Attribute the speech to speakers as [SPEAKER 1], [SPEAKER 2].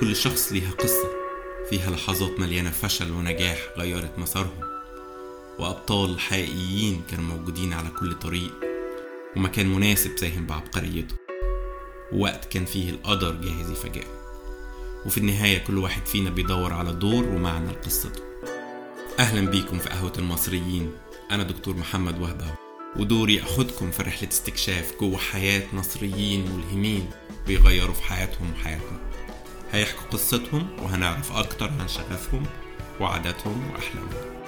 [SPEAKER 1] كل شخص ليها قصة. فيها لحظات مليانة فشل ونجاح غيرت مسارهم. وأبطال حقيقيين كانوا موجودين على كل طريق. ومكان مناسب ساهم بعبقريته. ووقت كان فيه القدر جاهز يفاجئه. وفي النهاية كل واحد فينا بيدور على دور ومعنى لقصته. أهلا بيكم في قهوة المصريين. أنا دكتور محمد وهبة ودوري أخدكم في رحلة استكشاف جوه حياة مصريين ملهمين بيغيروا في حياتهم وحياتنا. هيحكوا قصتهم وهنعرف أكتر عن شغفهم وعاداتهم وأحلامهم.